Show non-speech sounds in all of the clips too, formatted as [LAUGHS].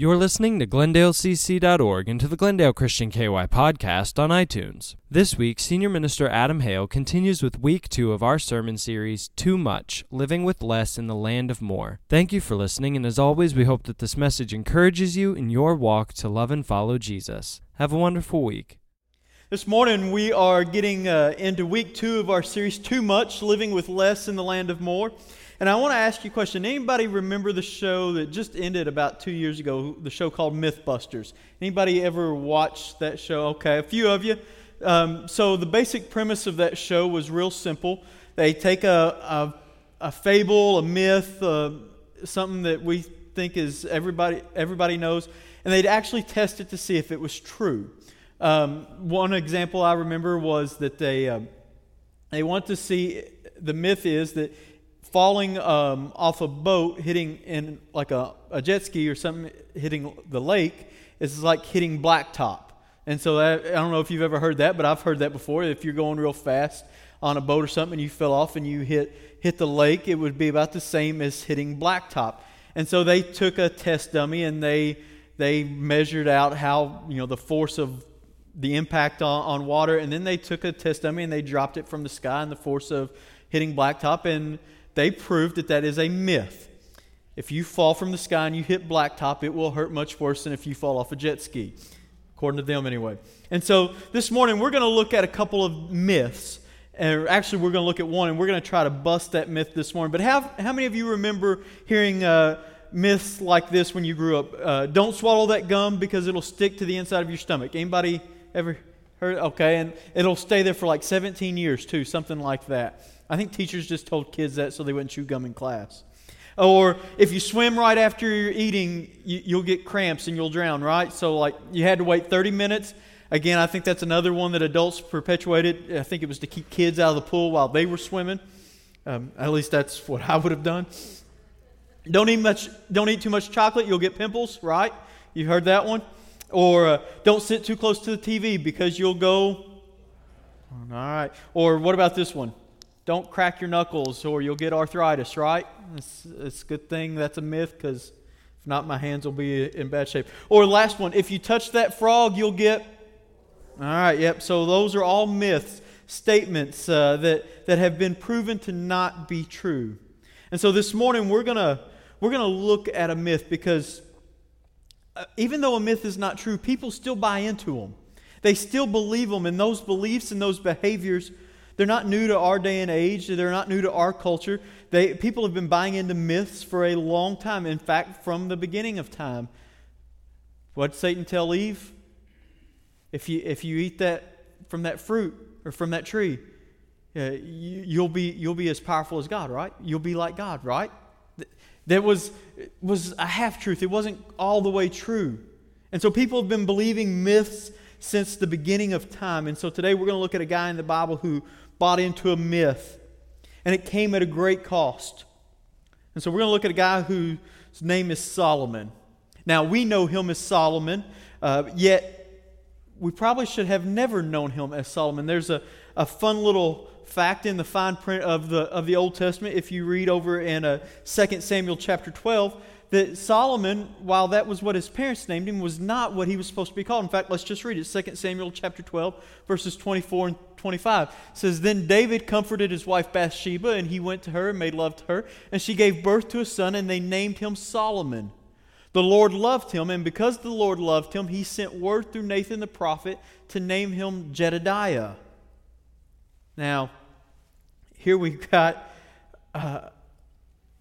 You're listening to GlendaleCC.org and to the Glendale Christian KY podcast on iTunes. This week, Senior Minister Adam Hale continues with week two of our sermon series, Too Much Living with Less in the Land of More. Thank you for listening, and as always, we hope that this message encourages you in your walk to love and follow Jesus. Have a wonderful week. This morning, we are getting uh, into week two of our series, Too Much Living with Less in the Land of More. And I want to ask you a question. Anybody remember the show that just ended about two years ago, the show called Mythbusters? Anybody ever watched that show? Okay, a few of you. Um, so the basic premise of that show was real simple. They take a, a, a fable, a myth, uh, something that we think is everybody, everybody knows, and they'd actually test it to see if it was true. Um, one example I remember was that they, uh, they want to see, the myth is that falling um, off a boat, hitting in like a, a jet ski or something, hitting the lake, is like hitting blacktop. And so that, I don't know if you've ever heard that, but I've heard that before. If you're going real fast on a boat or something and you fell off and you hit, hit the lake, it would be about the same as hitting blacktop. And so they took a test dummy and they, they measured out how, you know, the force of the impact on, on water. And then they took a test dummy and they dropped it from the sky and the force of hitting blacktop. And they proved that that is a myth. If you fall from the sky and you hit blacktop, it will hurt much worse than if you fall off a jet ski, according to them anyway. And so this morning we're going to look at a couple of myths. And actually, we're going to look at one, and we're going to try to bust that myth this morning. But how, how many of you remember hearing uh, myths like this when you grew up? Uh, don't swallow that gum because it'll stick to the inside of your stomach. Anybody ever heard? Okay, and it'll stay there for like 17 years too, something like that. I think teachers just told kids that so they wouldn't chew gum in class. Or if you swim right after you're eating, you, will get cramps and you'll drown, right? So, like, you had to wait 30 minutes. Again, I think that's another one that adults perpetuated. I think it was to keep kids out of the pool while they were swimming. Um, at least that's what I would have done. Don't eat much. Don't eat too much chocolate. You'll get pimples, right? You heard that one. Or uh, don't sit too close to the TV because you'll go. All right. Or what about this one? don't crack your knuckles or you'll get arthritis, right? It's, it's a good thing that's a myth because if not, my hands will be in bad shape. Or last one, if you touch that frog, you'll get. All right, yep. So those are all myths, statements uh, that, that have been proven to not be true. And so this morning we're gonna we're gonna look at a myth because even though a myth is not true, people still buy into them. They still believe them, and those beliefs and those behaviors they're not new to our day and age. They're not new to our culture. They, people have been buying into myths for a long time. In fact, from the beginning of time. What did Satan tell Eve? If you, if you eat that from that fruit or from that tree, uh, you, you'll, be, you'll be as powerful as God, right? You'll be like God, right? That was, was a half truth. It wasn't all the way true. And so people have been believing myths since the beginning of time. And so today we're going to look at a guy in the Bible who bought into a myth, and it came at a great cost. And so we're going to look at a guy whose name is Solomon. Now, we know him as Solomon, uh, yet we probably should have never known him as Solomon. There's a, a fun little fact in the fine print of the, of the Old Testament, if you read over in uh, 2 Samuel chapter 12, that Solomon, while that was what his parents named him, was not what he was supposed to be called. In fact, let's just read it. 2 Samuel chapter 12, verses 24 and 25 it says, Then David comforted his wife Bathsheba, and he went to her and made love to her. And she gave birth to a son, and they named him Solomon. The Lord loved him, and because the Lord loved him, he sent word through Nathan the prophet to name him Jedediah. Now, here we've got. Uh,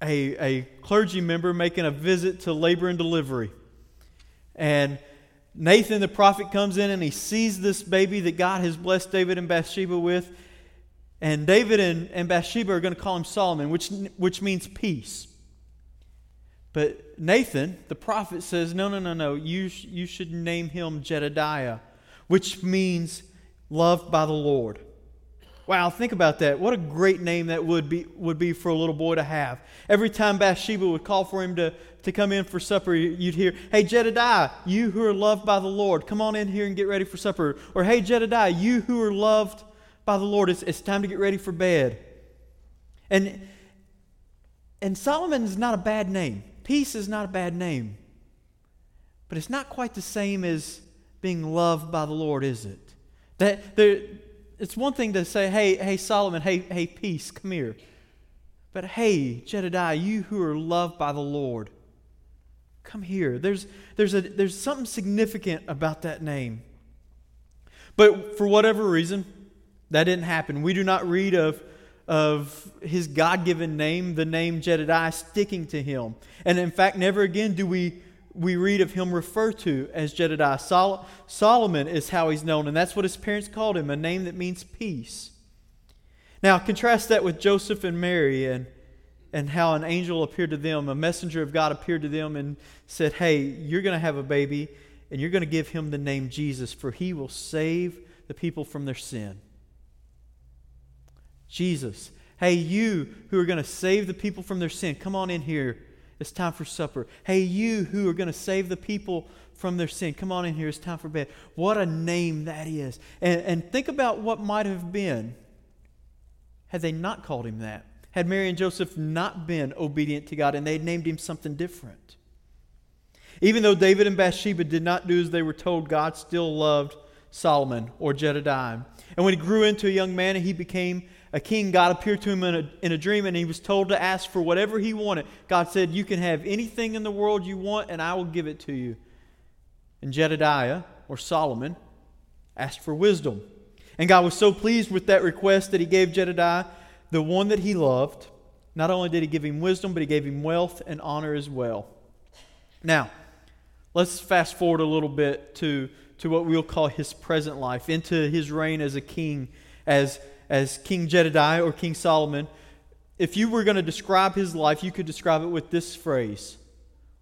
a, a clergy member making a visit to labor and delivery. And Nathan the prophet comes in and he sees this baby that God has blessed David and Bathsheba with. And David and, and Bathsheba are going to call him Solomon, which, which means peace. But Nathan, the prophet, says, No, no, no, no. You, you should name him Jedediah, which means loved by the Lord. Wow, think about that. What a great name that would be, would be for a little boy to have. Every time Bathsheba would call for him to, to come in for supper, you'd hear, Hey, Jedediah, you who are loved by the Lord, come on in here and get ready for supper. Or, Hey, Jedediah, you who are loved by the Lord, it's, it's time to get ready for bed. And, and Solomon is not a bad name. Peace is not a bad name. But it's not quite the same as being loved by the Lord, is it? That there, it's one thing to say, hey, hey, Solomon, hey, hey, peace, come here. But hey, Jedediah, you who are loved by the Lord, come here. There's, there's, a, there's something significant about that name. But for whatever reason, that didn't happen. We do not read of, of his God given name, the name Jedediah, sticking to him. And in fact, never again do we, we read of him referred to as Jedediah. Sol- Solomon is how he's known, and that's what his parents called him, a name that means peace. Now, contrast that with Joseph and Mary and, and how an angel appeared to them, a messenger of God appeared to them and said, Hey, you're going to have a baby, and you're going to give him the name Jesus, for he will save the people from their sin. Jesus, hey, you who are going to save the people from their sin, come on in here. It's time for supper. Hey, you who are going to save the people from their sin, come on in here. It's time for bed. What a name that is. And, and think about what might have been had they not called him that. Had Mary and Joseph not been obedient to God and they had named him something different. Even though David and Bathsheba did not do as they were told, God still loved Solomon or Jedediah. And when he grew into a young man he became a king, God appeared to him in a, in a dream and he was told to ask for whatever he wanted. God said, You can have anything in the world you want and I will give it to you. And Jedediah, or Solomon, asked for wisdom. And God was so pleased with that request that he gave Jedediah the one that he loved. Not only did he give him wisdom, but he gave him wealth and honor as well. Now, let's fast forward a little bit to, to what we'll call his present life, into his reign as a king, as as King Jedediah or King Solomon, if you were going to describe his life, you could describe it with this phrase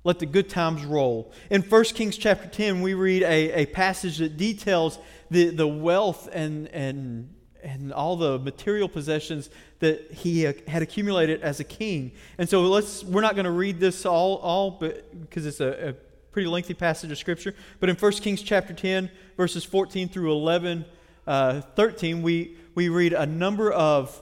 let the good times roll. In 1 Kings chapter 10, we read a, a passage that details the, the wealth and, and, and all the material possessions that he had accumulated as a king. And so let's, we're not going to read this all, all but, because it's a, a pretty lengthy passage of Scripture. But in 1 Kings chapter 10, verses 14 through 11, uh, 13, we, we read a number of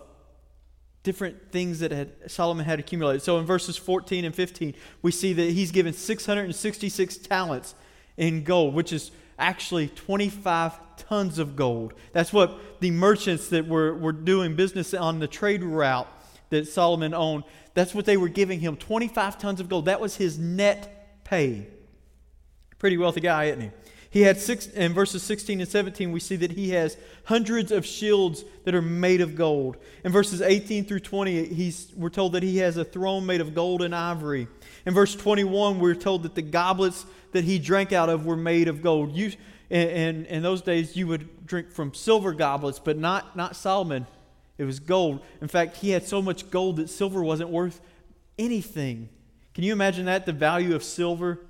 different things that had, Solomon had accumulated. So in verses 14 and 15, we see that he's given 666 talents in gold, which is actually 25 tons of gold. That's what the merchants that were, were doing business on the trade route that Solomon owned, that's what they were giving him 25 tons of gold. That was his net pay. Pretty wealthy guy, isn't he? He had six, in verses 16 and 17, we see that he has hundreds of shields that are made of gold. In verses 18 through 20, he's, we're told that he has a throne made of gold and ivory. In verse 21, we're told that the goblets that he drank out of were made of gold. You, in, in those days, you would drink from silver goblets, but not, not Solomon. It was gold. In fact, he had so much gold that silver wasn't worth anything. Can you imagine that? The value of silver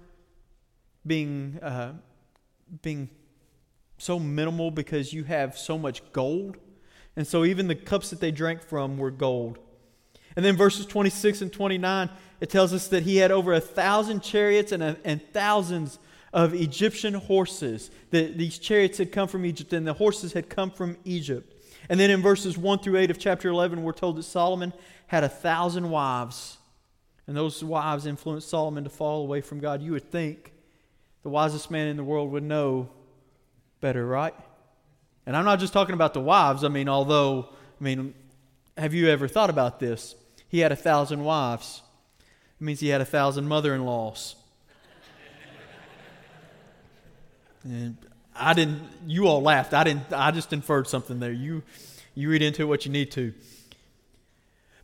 being uh, being so minimal because you have so much gold. And so even the cups that they drank from were gold. And then verses 26 and 29, it tells us that he had over a thousand chariots and, a, and thousands of Egyptian horses. That these chariots had come from Egypt and the horses had come from Egypt. And then in verses 1 through 8 of chapter 11, we're told that Solomon had a thousand wives. And those wives influenced Solomon to fall away from God. You would think the wisest man in the world would know better, right? And I'm not just talking about the wives. I mean, although, I mean, have you ever thought about this? He had a thousand wives. It means he had a thousand mother in laws. and I didn't, you all laughed. I didn't, I just inferred something there. You, you read into it what you need to.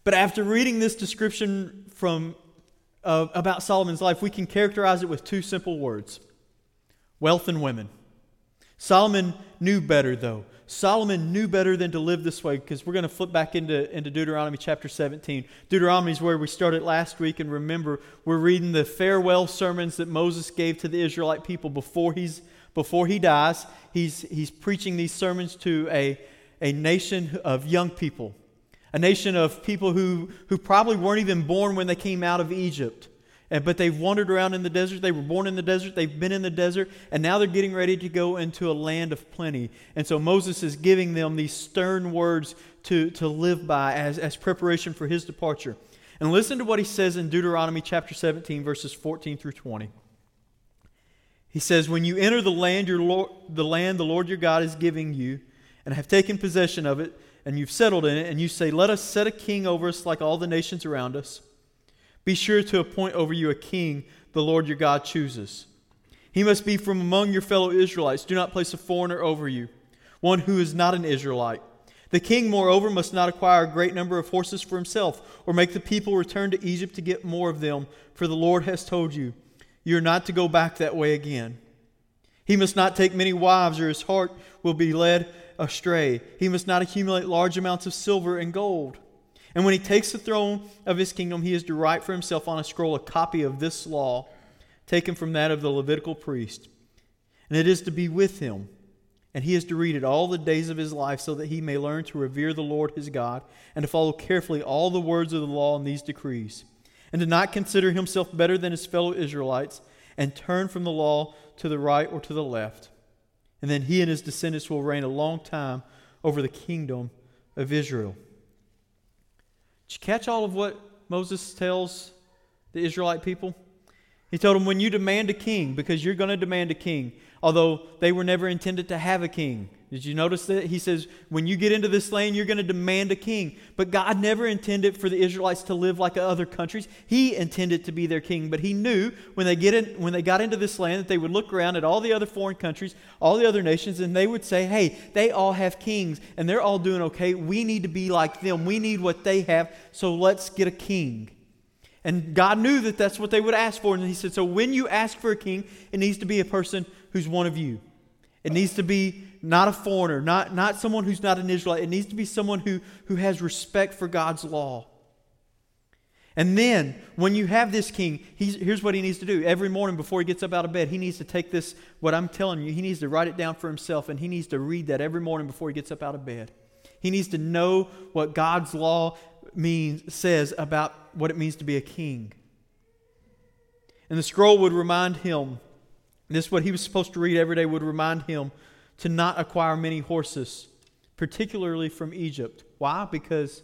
But after reading this description from, uh, about Solomon's life, we can characterize it with two simple words wealth and women. Solomon knew better, though. Solomon knew better than to live this way because we're going to flip back into, into Deuteronomy chapter 17. Deuteronomy is where we started last week, and remember, we're reading the farewell sermons that Moses gave to the Israelite people before, he's, before he dies. He's, he's preaching these sermons to a, a nation of young people, a nation of people who, who probably weren't even born when they came out of Egypt but they've wandered around in the desert. They were born in the desert. They've been in the desert. And now they're getting ready to go into a land of plenty. And so Moses is giving them these stern words to, to live by as, as preparation for his departure. And listen to what he says in Deuteronomy chapter 17, verses 14 through 20. He says, When you enter the land, your Lord, the land the Lord your God is giving you, and have taken possession of it, and you've settled in it, and you say, Let us set a king over us like all the nations around us, be sure to appoint over you a king the Lord your God chooses. He must be from among your fellow Israelites. Do not place a foreigner over you, one who is not an Israelite. The king, moreover, must not acquire a great number of horses for himself, or make the people return to Egypt to get more of them, for the Lord has told you, You are not to go back that way again. He must not take many wives, or his heart will be led astray. He must not accumulate large amounts of silver and gold. And when he takes the throne of his kingdom, he is to write for himself on a scroll a copy of this law, taken from that of the Levitical priest. And it is to be with him, and he is to read it all the days of his life, so that he may learn to revere the Lord his God, and to follow carefully all the words of the law and these decrees, and to not consider himself better than his fellow Israelites, and turn from the law to the right or to the left. And then he and his descendants will reign a long time over the kingdom of Israel. Did you catch all of what Moses tells the Israelite people? He told them, when you demand a king, because you're going to demand a king, although they were never intended to have a king. Did you notice that? He says, when you get into this land, you're going to demand a king. But God never intended for the Israelites to live like other countries. He intended to be their king. But he knew when they, get in, when they got into this land that they would look around at all the other foreign countries, all the other nations, and they would say, hey, they all have kings, and they're all doing okay. We need to be like them. We need what they have, so let's get a king. And God knew that that's what they would ask for. And he said, so when you ask for a king, it needs to be a person who's one of you. It needs to be not a foreigner, not, not someone who's not an Israelite. It needs to be someone who, who has respect for God's law. And then, when you have this king, here's what he needs to do. Every morning before he gets up out of bed, he needs to take this, what I'm telling you, he needs to write it down for himself, and he needs to read that every morning before he gets up out of bed. He needs to know what God's law means, says about what it means to be a king. And the scroll would remind him this, what he was supposed to read every day, would remind him to not acquire many horses, particularly from Egypt. Why? Because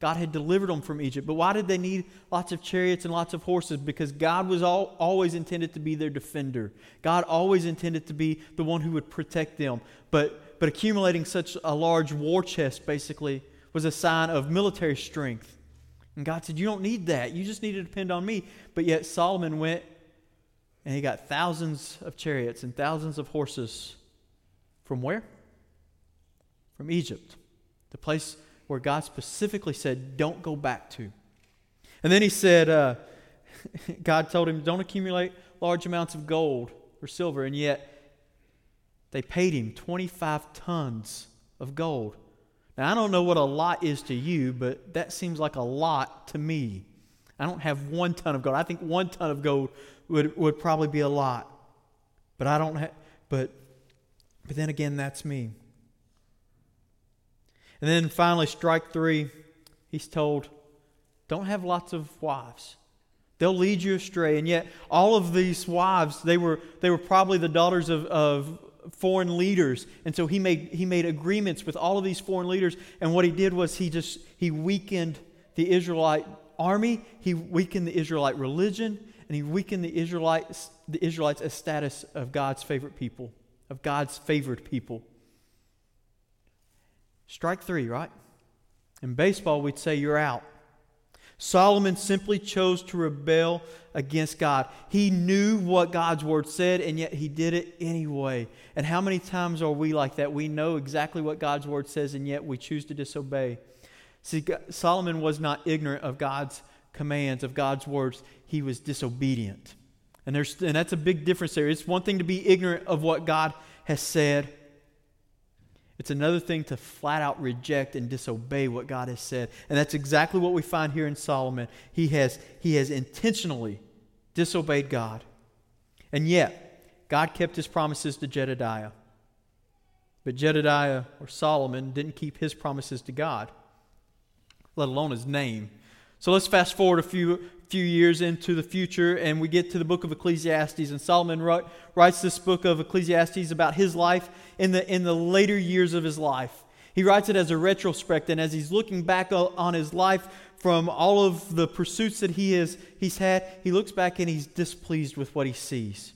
God had delivered them from Egypt. But why did they need lots of chariots and lots of horses? Because God was all, always intended to be their defender. God always intended to be the one who would protect them. But, but accumulating such a large war chest, basically, was a sign of military strength. And God said, You don't need that. You just need to depend on me. But yet Solomon went and he got thousands of chariots and thousands of horses. From where? From Egypt, the place where God specifically said, Don't go back to. And then he said, uh, [LAUGHS] God told him, Don't accumulate large amounts of gold or silver. And yet, they paid him 25 tons of gold. Now, I don't know what a lot is to you, but that seems like a lot to me. I don't have one ton of gold. I think one ton of gold would, would probably be a lot. But I don't have, but, but then again, that's me. And then finally, strike three, he's told, don't have lots of wives. They'll lead you astray. And yet, all of these wives, they were, they were probably the daughters of, of foreign leaders. And so he made, he made agreements with all of these foreign leaders. And what he did was he just, he weakened the Israelite army. He weakened the Israelite religion and he weakened the Israelites, the Israelites as status of God's favorite people, of God's favored people. Strike three, right? In baseball, we'd say you're out. Solomon simply chose to rebel against God. He knew what God's word said, and yet he did it anyway. And how many times are we like that? We know exactly what God's word says, and yet we choose to disobey. See, Solomon was not ignorant of God's commands, of God's words, he was disobedient. And, there's, and that's a big difference there. It's one thing to be ignorant of what God has said, it's another thing to flat out reject and disobey what God has said. And that's exactly what we find here in Solomon. He has, he has intentionally disobeyed God. And yet, God kept his promises to Jedediah. But Jedediah or Solomon didn't keep his promises to God, let alone his name. So let's fast forward a few, few years into the future and we get to the book of Ecclesiastes. And Solomon wrote, writes this book of Ecclesiastes about his life in the, in the later years of his life. He writes it as a retrospect, and as he's looking back on his life from all of the pursuits that he has, he's had, he looks back and he's displeased with what he sees.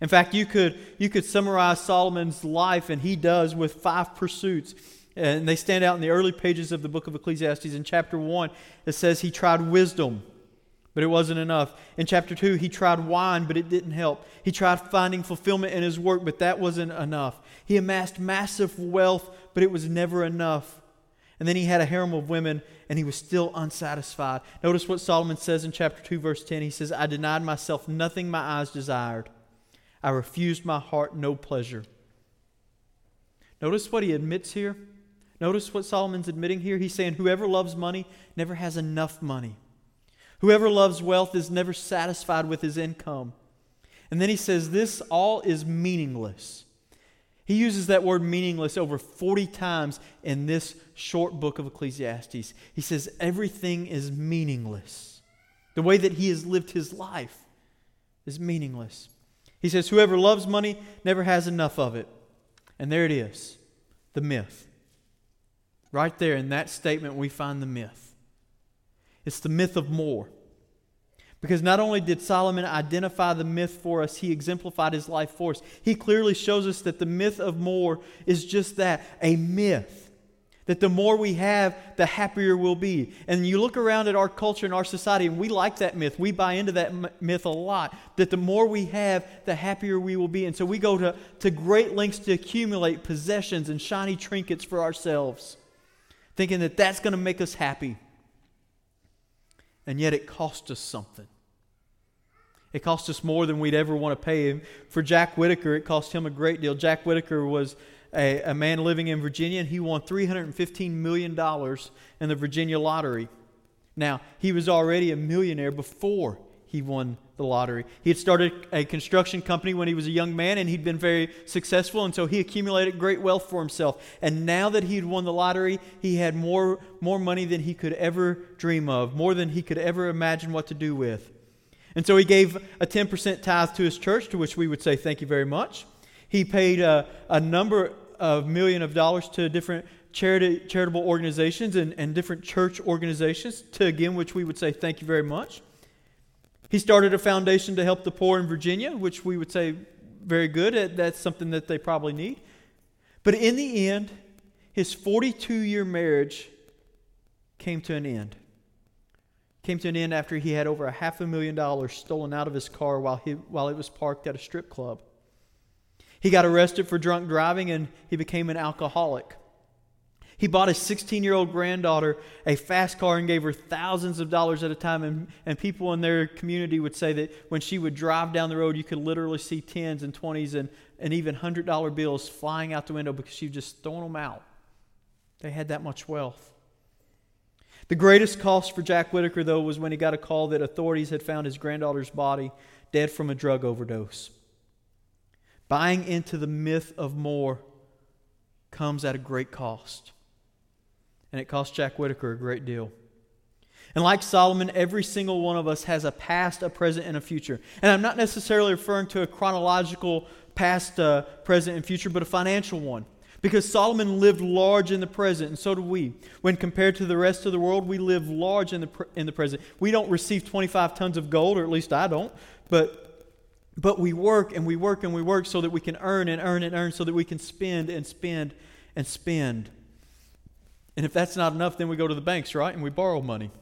In fact, you could, you could summarize Solomon's life, and he does, with five pursuits. And they stand out in the early pages of the book of Ecclesiastes. In chapter 1, it says he tried wisdom, but it wasn't enough. In chapter 2, he tried wine, but it didn't help. He tried finding fulfillment in his work, but that wasn't enough. He amassed massive wealth, but it was never enough. And then he had a harem of women, and he was still unsatisfied. Notice what Solomon says in chapter 2, verse 10. He says, I denied myself nothing my eyes desired. I refused my heart no pleasure. Notice what he admits here. Notice what Solomon's admitting here. He's saying, Whoever loves money never has enough money. Whoever loves wealth is never satisfied with his income. And then he says, This all is meaningless. He uses that word meaningless over 40 times in this short book of Ecclesiastes. He says, Everything is meaningless. The way that he has lived his life is meaningless. He says, Whoever loves money never has enough of it. And there it is the myth. Right there in that statement, we find the myth. It's the myth of more. Because not only did Solomon identify the myth for us, he exemplified his life for us. He clearly shows us that the myth of more is just that a myth that the more we have, the happier we'll be. And you look around at our culture and our society, and we like that myth. We buy into that myth a lot, that the more we have, the happier we will be. And so we go to, to great lengths to accumulate possessions and shiny trinkets for ourselves, thinking that that's going to make us happy. And yet it costs us something. It cost us more than we'd ever want to pay. For Jack Whittaker, it cost him a great deal. Jack Whittaker was a, a man living in Virginia, and he won $315 million in the Virginia lottery. Now, he was already a millionaire before he won the lottery. He had started a construction company when he was a young man, and he'd been very successful, and so he accumulated great wealth for himself. And now that he'd won the lottery, he had more, more money than he could ever dream of, more than he could ever imagine what to do with. And so he gave a 10% tithe to his church, to which we would say, Thank you very much. He paid a, a number of million of dollars to different charity, charitable organizations and, and different church organizations, to again, which we would say thank you very much. He started a foundation to help the poor in Virginia, which we would say very good. That's something that they probably need. But in the end, his 42 year marriage came to an end. Came to an end after he had over a half a million dollars stolen out of his car while, he, while it was parked at a strip club. He got arrested for drunk driving and he became an alcoholic. He bought his 16 year old granddaughter a fast car and gave her thousands of dollars at a time. And, and people in their community would say that when she would drive down the road, you could literally see 10s and 20s and, and even $100 bills flying out the window because she was just throwing them out. They had that much wealth. The greatest cost for Jack Whittaker, though, was when he got a call that authorities had found his granddaughter's body dead from a drug overdose. Buying into the myth of more comes at a great cost. And it cost Jack Whittaker a great deal. And like Solomon, every single one of us has a past, a present, and a future. And I'm not necessarily referring to a chronological past, uh, present, and future, but a financial one. Because Solomon lived large in the present, and so do we. When compared to the rest of the world, we live large in the, in the present. We don't receive 25 tons of gold, or at least I don't, but but we work and we work and we work so that we can earn and earn and earn so that we can spend and spend and spend. And if that's not enough, then we go to the banks, right? And we borrow money.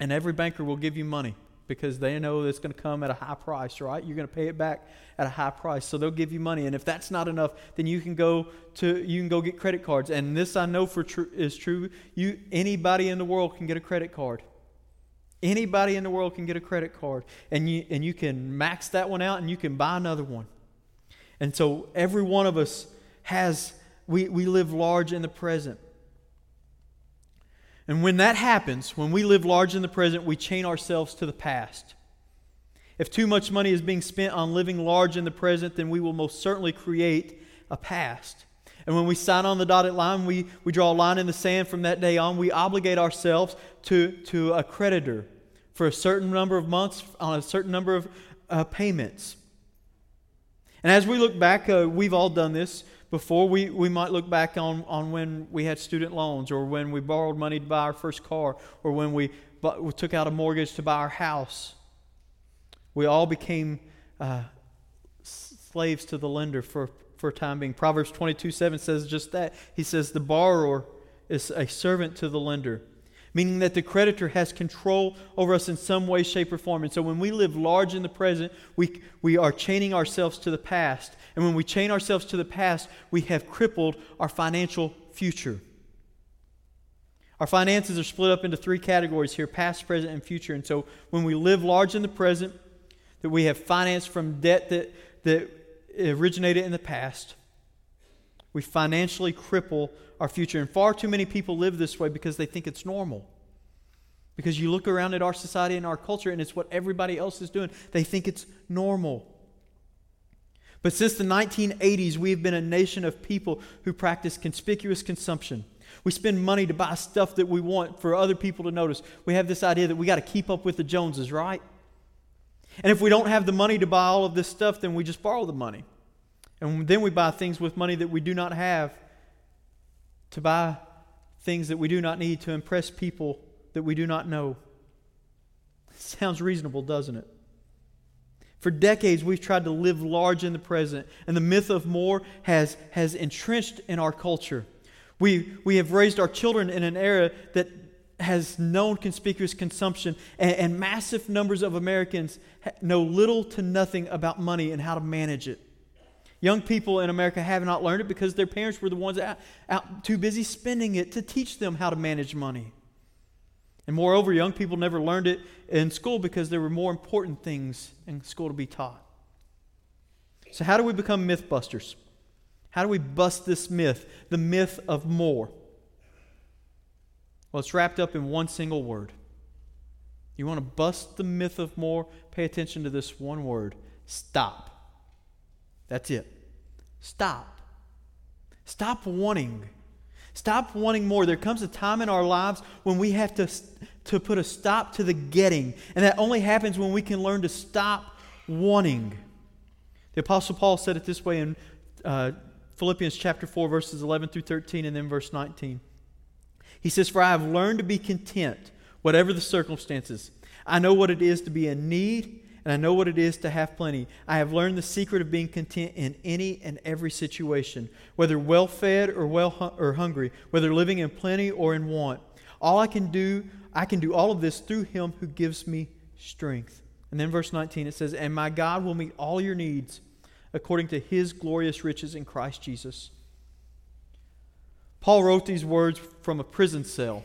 And every banker will give you money because they know it's going to come at a high price, right? You're going to pay it back at a high price. So they'll give you money. And if that's not enough, then you can go to you can go get credit cards. And this I know for tr- is true. You anybody in the world can get a credit card. Anybody in the world can get a credit card, and you, and you can max that one out and you can buy another one. And so every one of us has, we, we live large in the present. And when that happens, when we live large in the present, we chain ourselves to the past. If too much money is being spent on living large in the present, then we will most certainly create a past. And when we sign on the dotted line, we, we draw a line in the sand from that day on. We obligate ourselves to, to a creditor for a certain number of months on a certain number of uh, payments. And as we look back, uh, we've all done this before. We, we might look back on, on when we had student loans, or when we borrowed money to buy our first car, or when we, we took out a mortgage to buy our house. We all became uh, slaves to the lender for, for a time being. Proverbs 22 7 says just that. He says, The borrower is a servant to the lender, meaning that the creditor has control over us in some way, shape, or form. And so when we live large in the present, we, we are chaining ourselves to the past. And when we chain ourselves to the past, we have crippled our financial future. Our finances are split up into three categories here past, present, and future. And so when we live large in the present, that we have finance from debt that, that originated in the past, we financially cripple our future. And far too many people live this way because they think it's normal. Because you look around at our society and our culture and it's what everybody else is doing, they think it's normal. But since the 1980s, we have been a nation of people who practice conspicuous consumption. We spend money to buy stuff that we want for other people to notice. We have this idea that we got to keep up with the Joneses, right? And if we don't have the money to buy all of this stuff, then we just borrow the money. And then we buy things with money that we do not have to buy things that we do not need to impress people that we do not know. [LAUGHS] Sounds reasonable, doesn't it? For decades, we've tried to live large in the present, and the myth of more has, has entrenched in our culture. We, we have raised our children in an era that has known conspicuous consumption, and, and massive numbers of Americans know little to nothing about money and how to manage it. Young people in America have not learned it because their parents were the ones out, out too busy spending it to teach them how to manage money. And moreover, young people never learned it in school because there were more important things in school to be taught. So, how do we become mythbusters? How do we bust this myth, the myth of more? Well, it's wrapped up in one single word. You want to bust the myth of more? Pay attention to this one word stop. That's it. Stop. Stop wanting. Stop wanting more. There comes a time in our lives when we have to, to put a stop to the getting. And that only happens when we can learn to stop wanting. The Apostle Paul said it this way in uh, Philippians chapter 4, verses 11 through 13, and then verse 19. He says, For I have learned to be content, whatever the circumstances. I know what it is to be in need, and I know what it is to have plenty. I have learned the secret of being content in any and every situation, whether well fed or well or hungry, whether living in plenty or in want. All I can do, I can do all of this through him who gives me strength. And then verse 19 it says, And my God will meet all your needs according to his glorious riches in Christ Jesus. Paul wrote these words from a prison cell.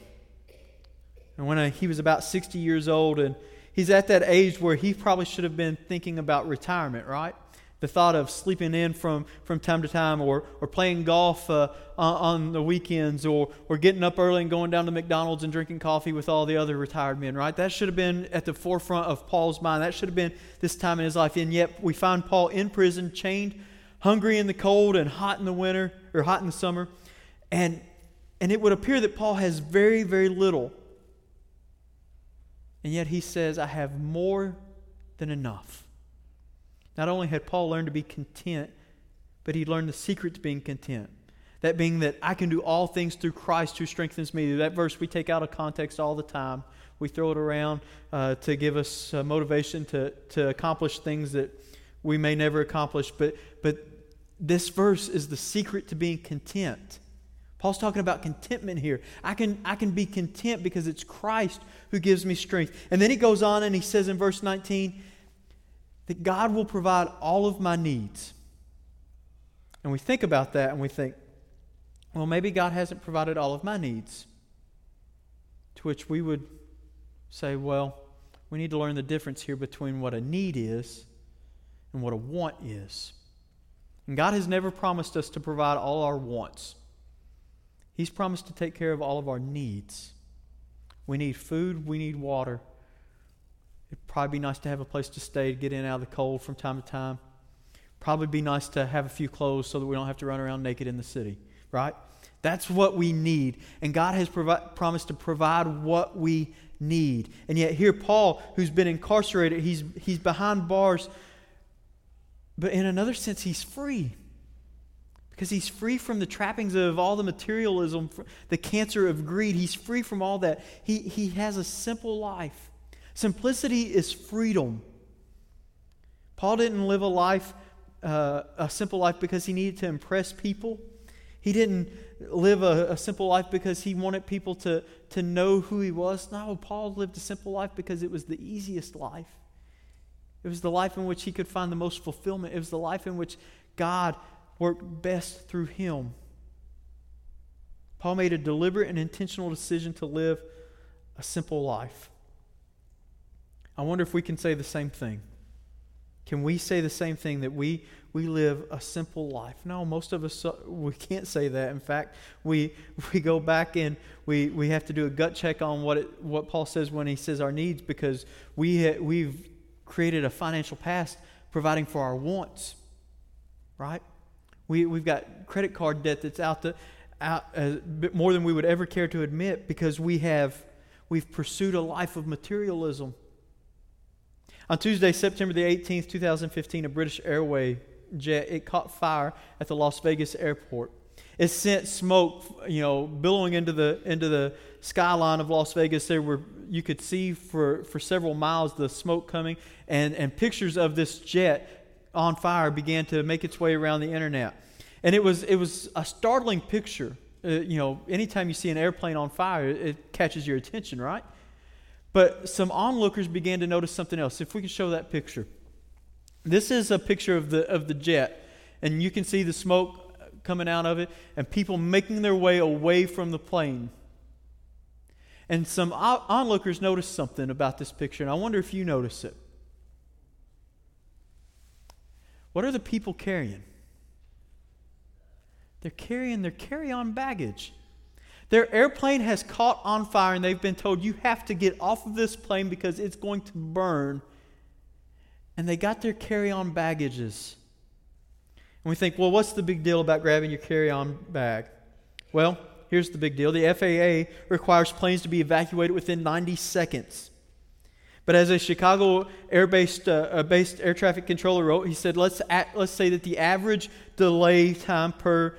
And when he was about 60 years old, and he's at that age where he probably should have been thinking about retirement, right? the thought of sleeping in from, from time to time or, or playing golf uh, on, the weekends or, or getting up early and going down to McDonald's and drinking coffee with all the other retired men, right? That should have been at the forefront of Paul's mind. That should have been this time in his life. And yet we find Paul in prison, chained, hungry in the cold and hot in the winter or hot in the summer. And, and it would appear that Paul has very, very little. And yet he says, I have more than enough. Not only had Paul learned to be content, but he learned the secret to being content. That being that I can do all things through Christ who strengthens me. That verse we take out of context all the time. We throw it around uh, to give us uh, motivation to, to accomplish things that we may never accomplish. But, but this verse is the secret to being content. Paul's talking about contentment here. I can, I can be content because it's Christ who gives me strength. And then he goes on and he says in verse 19, that God will provide all of my needs. And we think about that and we think, well, maybe God hasn't provided all of my needs. To which we would say, well, we need to learn the difference here between what a need is and what a want is. And God has never promised us to provide all our wants, He's promised to take care of all of our needs. We need food, we need water, It'd probably be nice to have a place to stay, to get in and out of the cold from time to time. Probably be nice to have a few clothes so that we don't have to run around naked in the city, right? That's what we need. And God has provi- promised to provide what we need. And yet, here, Paul, who's been incarcerated, he's, he's behind bars, but in another sense, he's free. Because he's free from the trappings of all the materialism, the cancer of greed. He's free from all that. He, he has a simple life. Simplicity is freedom. Paul didn't live a life uh, a simple life because he needed to impress people. He didn't live a, a, simple life because he wanted people to, to know who he was. No, Paul lived a simple life because it was the easiest life. It was the life in which he could find the most fulfillment. It was the life in which God worked best through him. Paul made a deliberate and intentional decision to live a simple life. I wonder if we can say the same thing. Can we say the same thing that we we live a simple life? No, most of us uh, we can't say that. In fact, we [LAUGHS] we go back and we we have to do a gut check on what it, what Paul says when he says our needs because we ha, we've created a financial past providing for our wants. Right? We we've got credit card debt that's out the out a bit more than we would ever care to admit because we have we've pursued a life of materialism. On Tuesday, September the 18th, 2015, a British Airway jet it caught fire at the Las Vegas airport. It sent smoke, you know, billowing into the into the skyline of Las Vegas. There were you could see for for several miles the smoke coming, and and pictures of this jet on fire began to make its way around the internet. And it was it was a startling picture. Uh, you know, anytime you see an airplane on fire, it, catches your attention, right? But some onlookers began to notice something else. If we can show that picture. This is a picture of the, of the jet, and you can see the smoke coming out of it and people making their way away from the plane. And some onlookers noticed something about this picture, and I wonder if you notice it. What are the people carrying? They're carrying their carry on baggage. Their airplane has caught on fire and they've been told, you have to get off of this plane because it's going to burn. And they got their carry on baggages. And we think, well, what's the big deal about grabbing your carry on bag? Well, here's the big deal the FAA requires planes to be evacuated within 90 seconds. But as a Chicago air-based uh, based air traffic controller wrote, he said, let's, at, let's say that the average delay time per,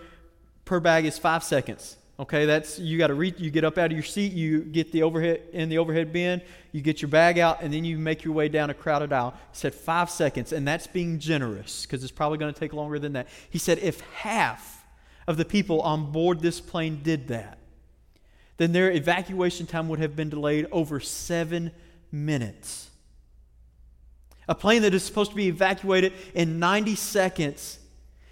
per bag is five seconds. Okay, that's you got to reach. You get up out of your seat, you get the overhead in the overhead bin, you get your bag out, and then you make your way down a crowded aisle. He said five seconds, and that's being generous because it's probably going to take longer than that. He said if half of the people on board this plane did that, then their evacuation time would have been delayed over seven minutes. A plane that is supposed to be evacuated in 90 seconds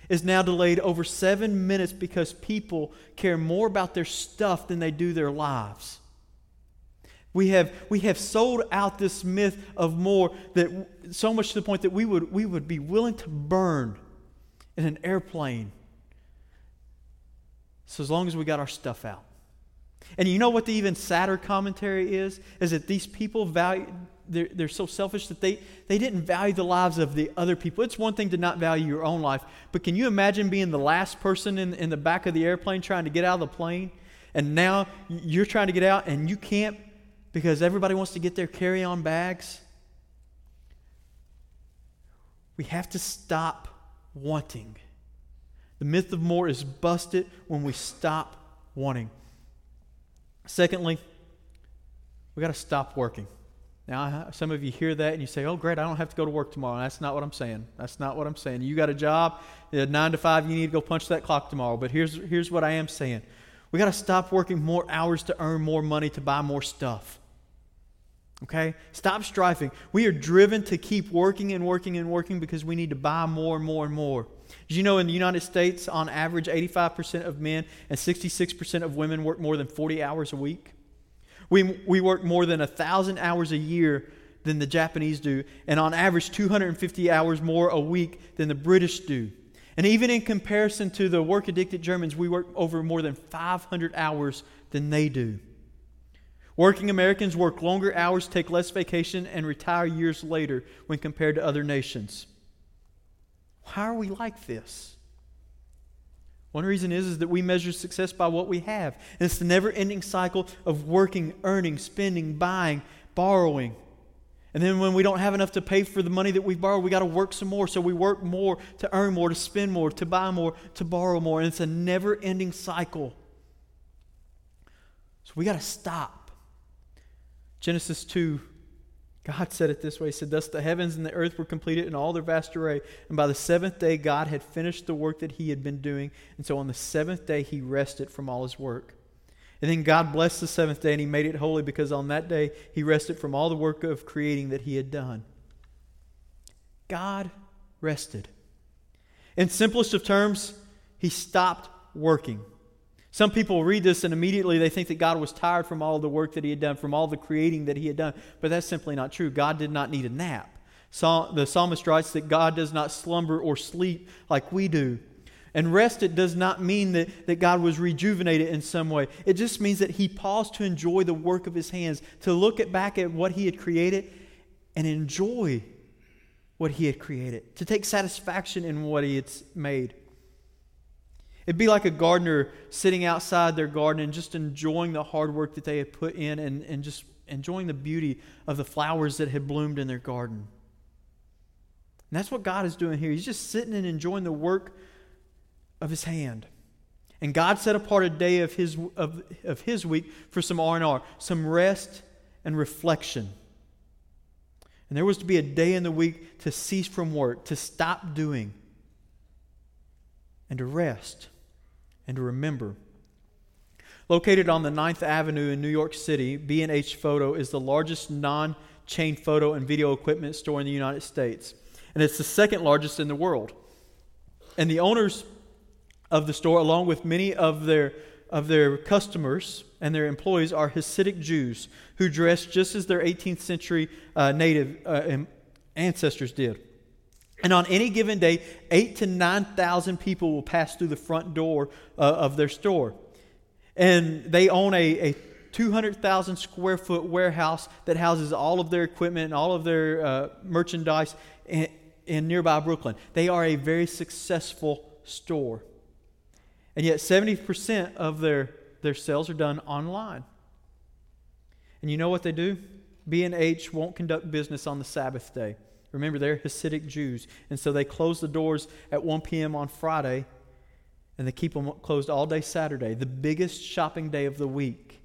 is now delayed over seven minutes because people care more about their stuff than they do their lives. We have, we have sold out this myth of more that so much to the point that we would, we would be willing to burn in an airplane so as long as we got our stuff out. And you know what the even sadder commentary is? Is that these people value, they're, they're so selfish that they, they didn't value the lives of the other people. It's one thing to not value your own life, but can you imagine being the last person in, in the back of the airplane trying to get out of the plane? And now you're trying to get out and you can't because everybody wants to get their carry on bags? We have to stop wanting. The myth of more is busted when we stop wanting. Secondly, we got to stop working. Now, some of you hear that and you say, oh, great, I don't have to go to work tomorrow. That's not what I'm saying. That's not what I'm saying. You got a job, uh, nine to five, you need to go punch that clock tomorrow. But here's, here's what I am saying we got to stop working more hours to earn more money to buy more stuff. Okay? Stop striving. We are driven to keep working and working and working because we need to buy more and more and more. Did you know in the United States, on average, 85% of men and 66% of women work more than 40 hours a week? We, we work more than 1,000 hours a year than the Japanese do, and on average, 250 hours more a week than the British do. And even in comparison to the work addicted Germans, we work over more than 500 hours than they do. Working Americans work longer hours, take less vacation, and retire years later when compared to other nations. How are we like this? One reason is, is that we measure success by what we have. And it's the never ending cycle of working, earning, spending, buying, borrowing. And then when we don't have enough to pay for the money that we've borrowed, we got to work some more. So we work more to earn more, to spend more, to buy more, to borrow more. And it's a never ending cycle. So we got to stop. Genesis 2 God said it this way He said, Thus the heavens and the earth were completed in all their vast array. And by the seventh day, God had finished the work that He had been doing. And so on the seventh day, He rested from all His work. And then God blessed the seventh day and He made it holy because on that day, He rested from all the work of creating that He had done. God rested. In simplest of terms, He stopped working. Some people read this and immediately they think that God was tired from all the work that he had done, from all the creating that he had done. But that's simply not true. God did not need a nap. The psalmist writes that God does not slumber or sleep like we do. And rest, it does not mean that, that God was rejuvenated in some way. It just means that he paused to enjoy the work of his hands, to look at, back at what he had created and enjoy what he had created, to take satisfaction in what he had made. It'd be like a gardener sitting outside their garden and just enjoying the hard work that they had put in and, and just enjoying the beauty of the flowers that had bloomed in their garden. And that's what God is doing here. He's just sitting and enjoying the work of his hand. And God set apart a day of his, of, of his week for some R&R, some rest and reflection. And there was to be a day in the week to cease from work, to stop doing, and to rest and to remember. Located on the 9th Avenue in New York City, B&H Photo is the largest non-chain photo and video equipment store in the United States, and it's the second largest in the world. And the owners of the store, along with many of their of their customers and their employees, are Hasidic Jews who dress just as their 18th century uh, native uh, ancestors did. And on any given day, eight to 9,000 people will pass through the front door uh, of their store. And they own a, a 200,000 square foot warehouse that houses all of their equipment and all of their uh, merchandise in, in nearby Brooklyn. They are a very successful store. And yet, 70% of their, their sales are done online. And you know what they do? B&H won't conduct business on the Sabbath day. Remember, they're Hasidic Jews. And so they close the doors at 1 p.m. on Friday, and they keep them closed all day Saturday, the biggest shopping day of the week.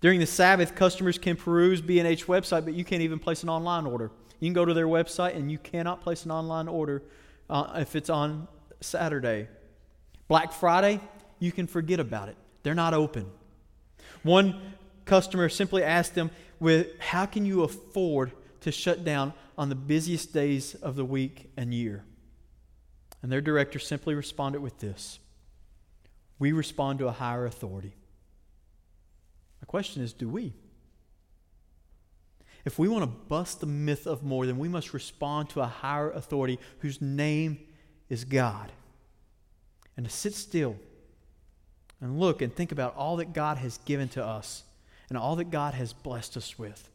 During the Sabbath, customers can peruse B&H website, but you can't even place an online order. You can go to their website, and you cannot place an online order uh, if it's on Saturday. Black Friday, you can forget about it. They're not open. One customer simply asked them, with, How can you afford to shut down on the busiest days of the week and year. And their director simply responded with this We respond to a higher authority. My question is do we? If we want to bust the myth of more, then we must respond to a higher authority whose name is God. And to sit still and look and think about all that God has given to us and all that God has blessed us with.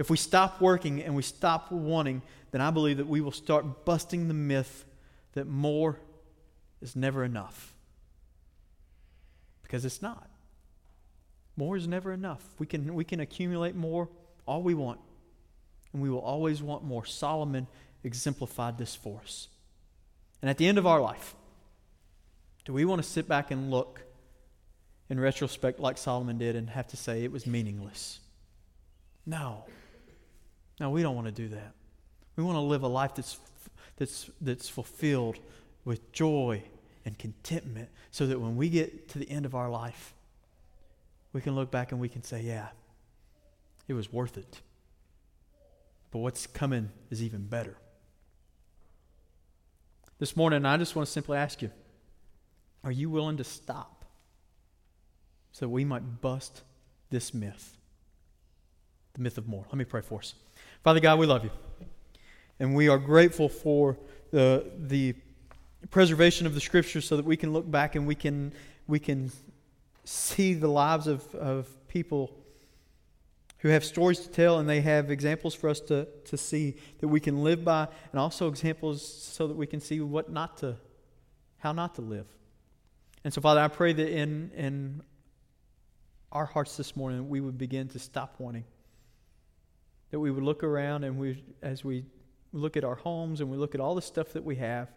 If we stop working and we stop wanting, then I believe that we will start busting the myth that more is never enough. Because it's not. More is never enough. We can, we can accumulate more all we want, and we will always want more. Solomon exemplified this for us. And at the end of our life, do we want to sit back and look in retrospect like Solomon did and have to say it was meaningless? No. No, we don't want to do that. We want to live a life that's, that's, that's fulfilled with joy and contentment so that when we get to the end of our life, we can look back and we can say, yeah, it was worth it. But what's coming is even better. This morning, I just want to simply ask you are you willing to stop so we might bust this myth? The myth of more. Let me pray for us. Father God, we love you. And we are grateful for the, the preservation of the scriptures so that we can look back and we can, we can see the lives of, of people who have stories to tell and they have examples for us to, to see that we can live by and also examples so that we can see what not to how not to live and so father i pray that in in our hearts this morning we would begin to stop wanting that we would look around and we, as we look at our homes and we look at all the stuff that we have,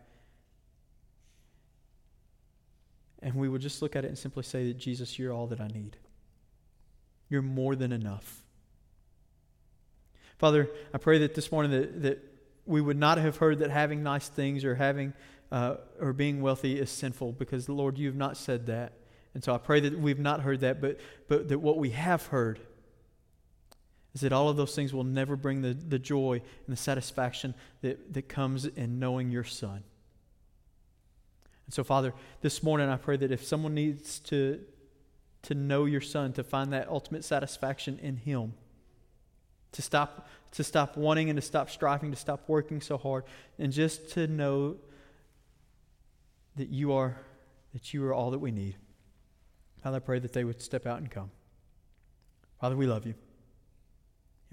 and we would just look at it and simply say that Jesus, you're all that I need. You're more than enough. Father, I pray that this morning that, that we would not have heard that having nice things or having uh, or being wealthy is sinful because, Lord, you have not said that. And so I pray that we've not heard that, but, but that what we have heard is that all of those things will never bring the, the joy and the satisfaction that, that comes in knowing your Son. And so, Father, this morning I pray that if someone needs to, to know your Son, to find that ultimate satisfaction in Him, to stop, to stop wanting and to stop striving, to stop working so hard, and just to know that you are, that you are all that we need. Father, I pray that they would step out and come. Father, we love you.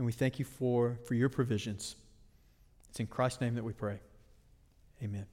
And we thank you for, for your provisions. It's in Christ's name that we pray. Amen.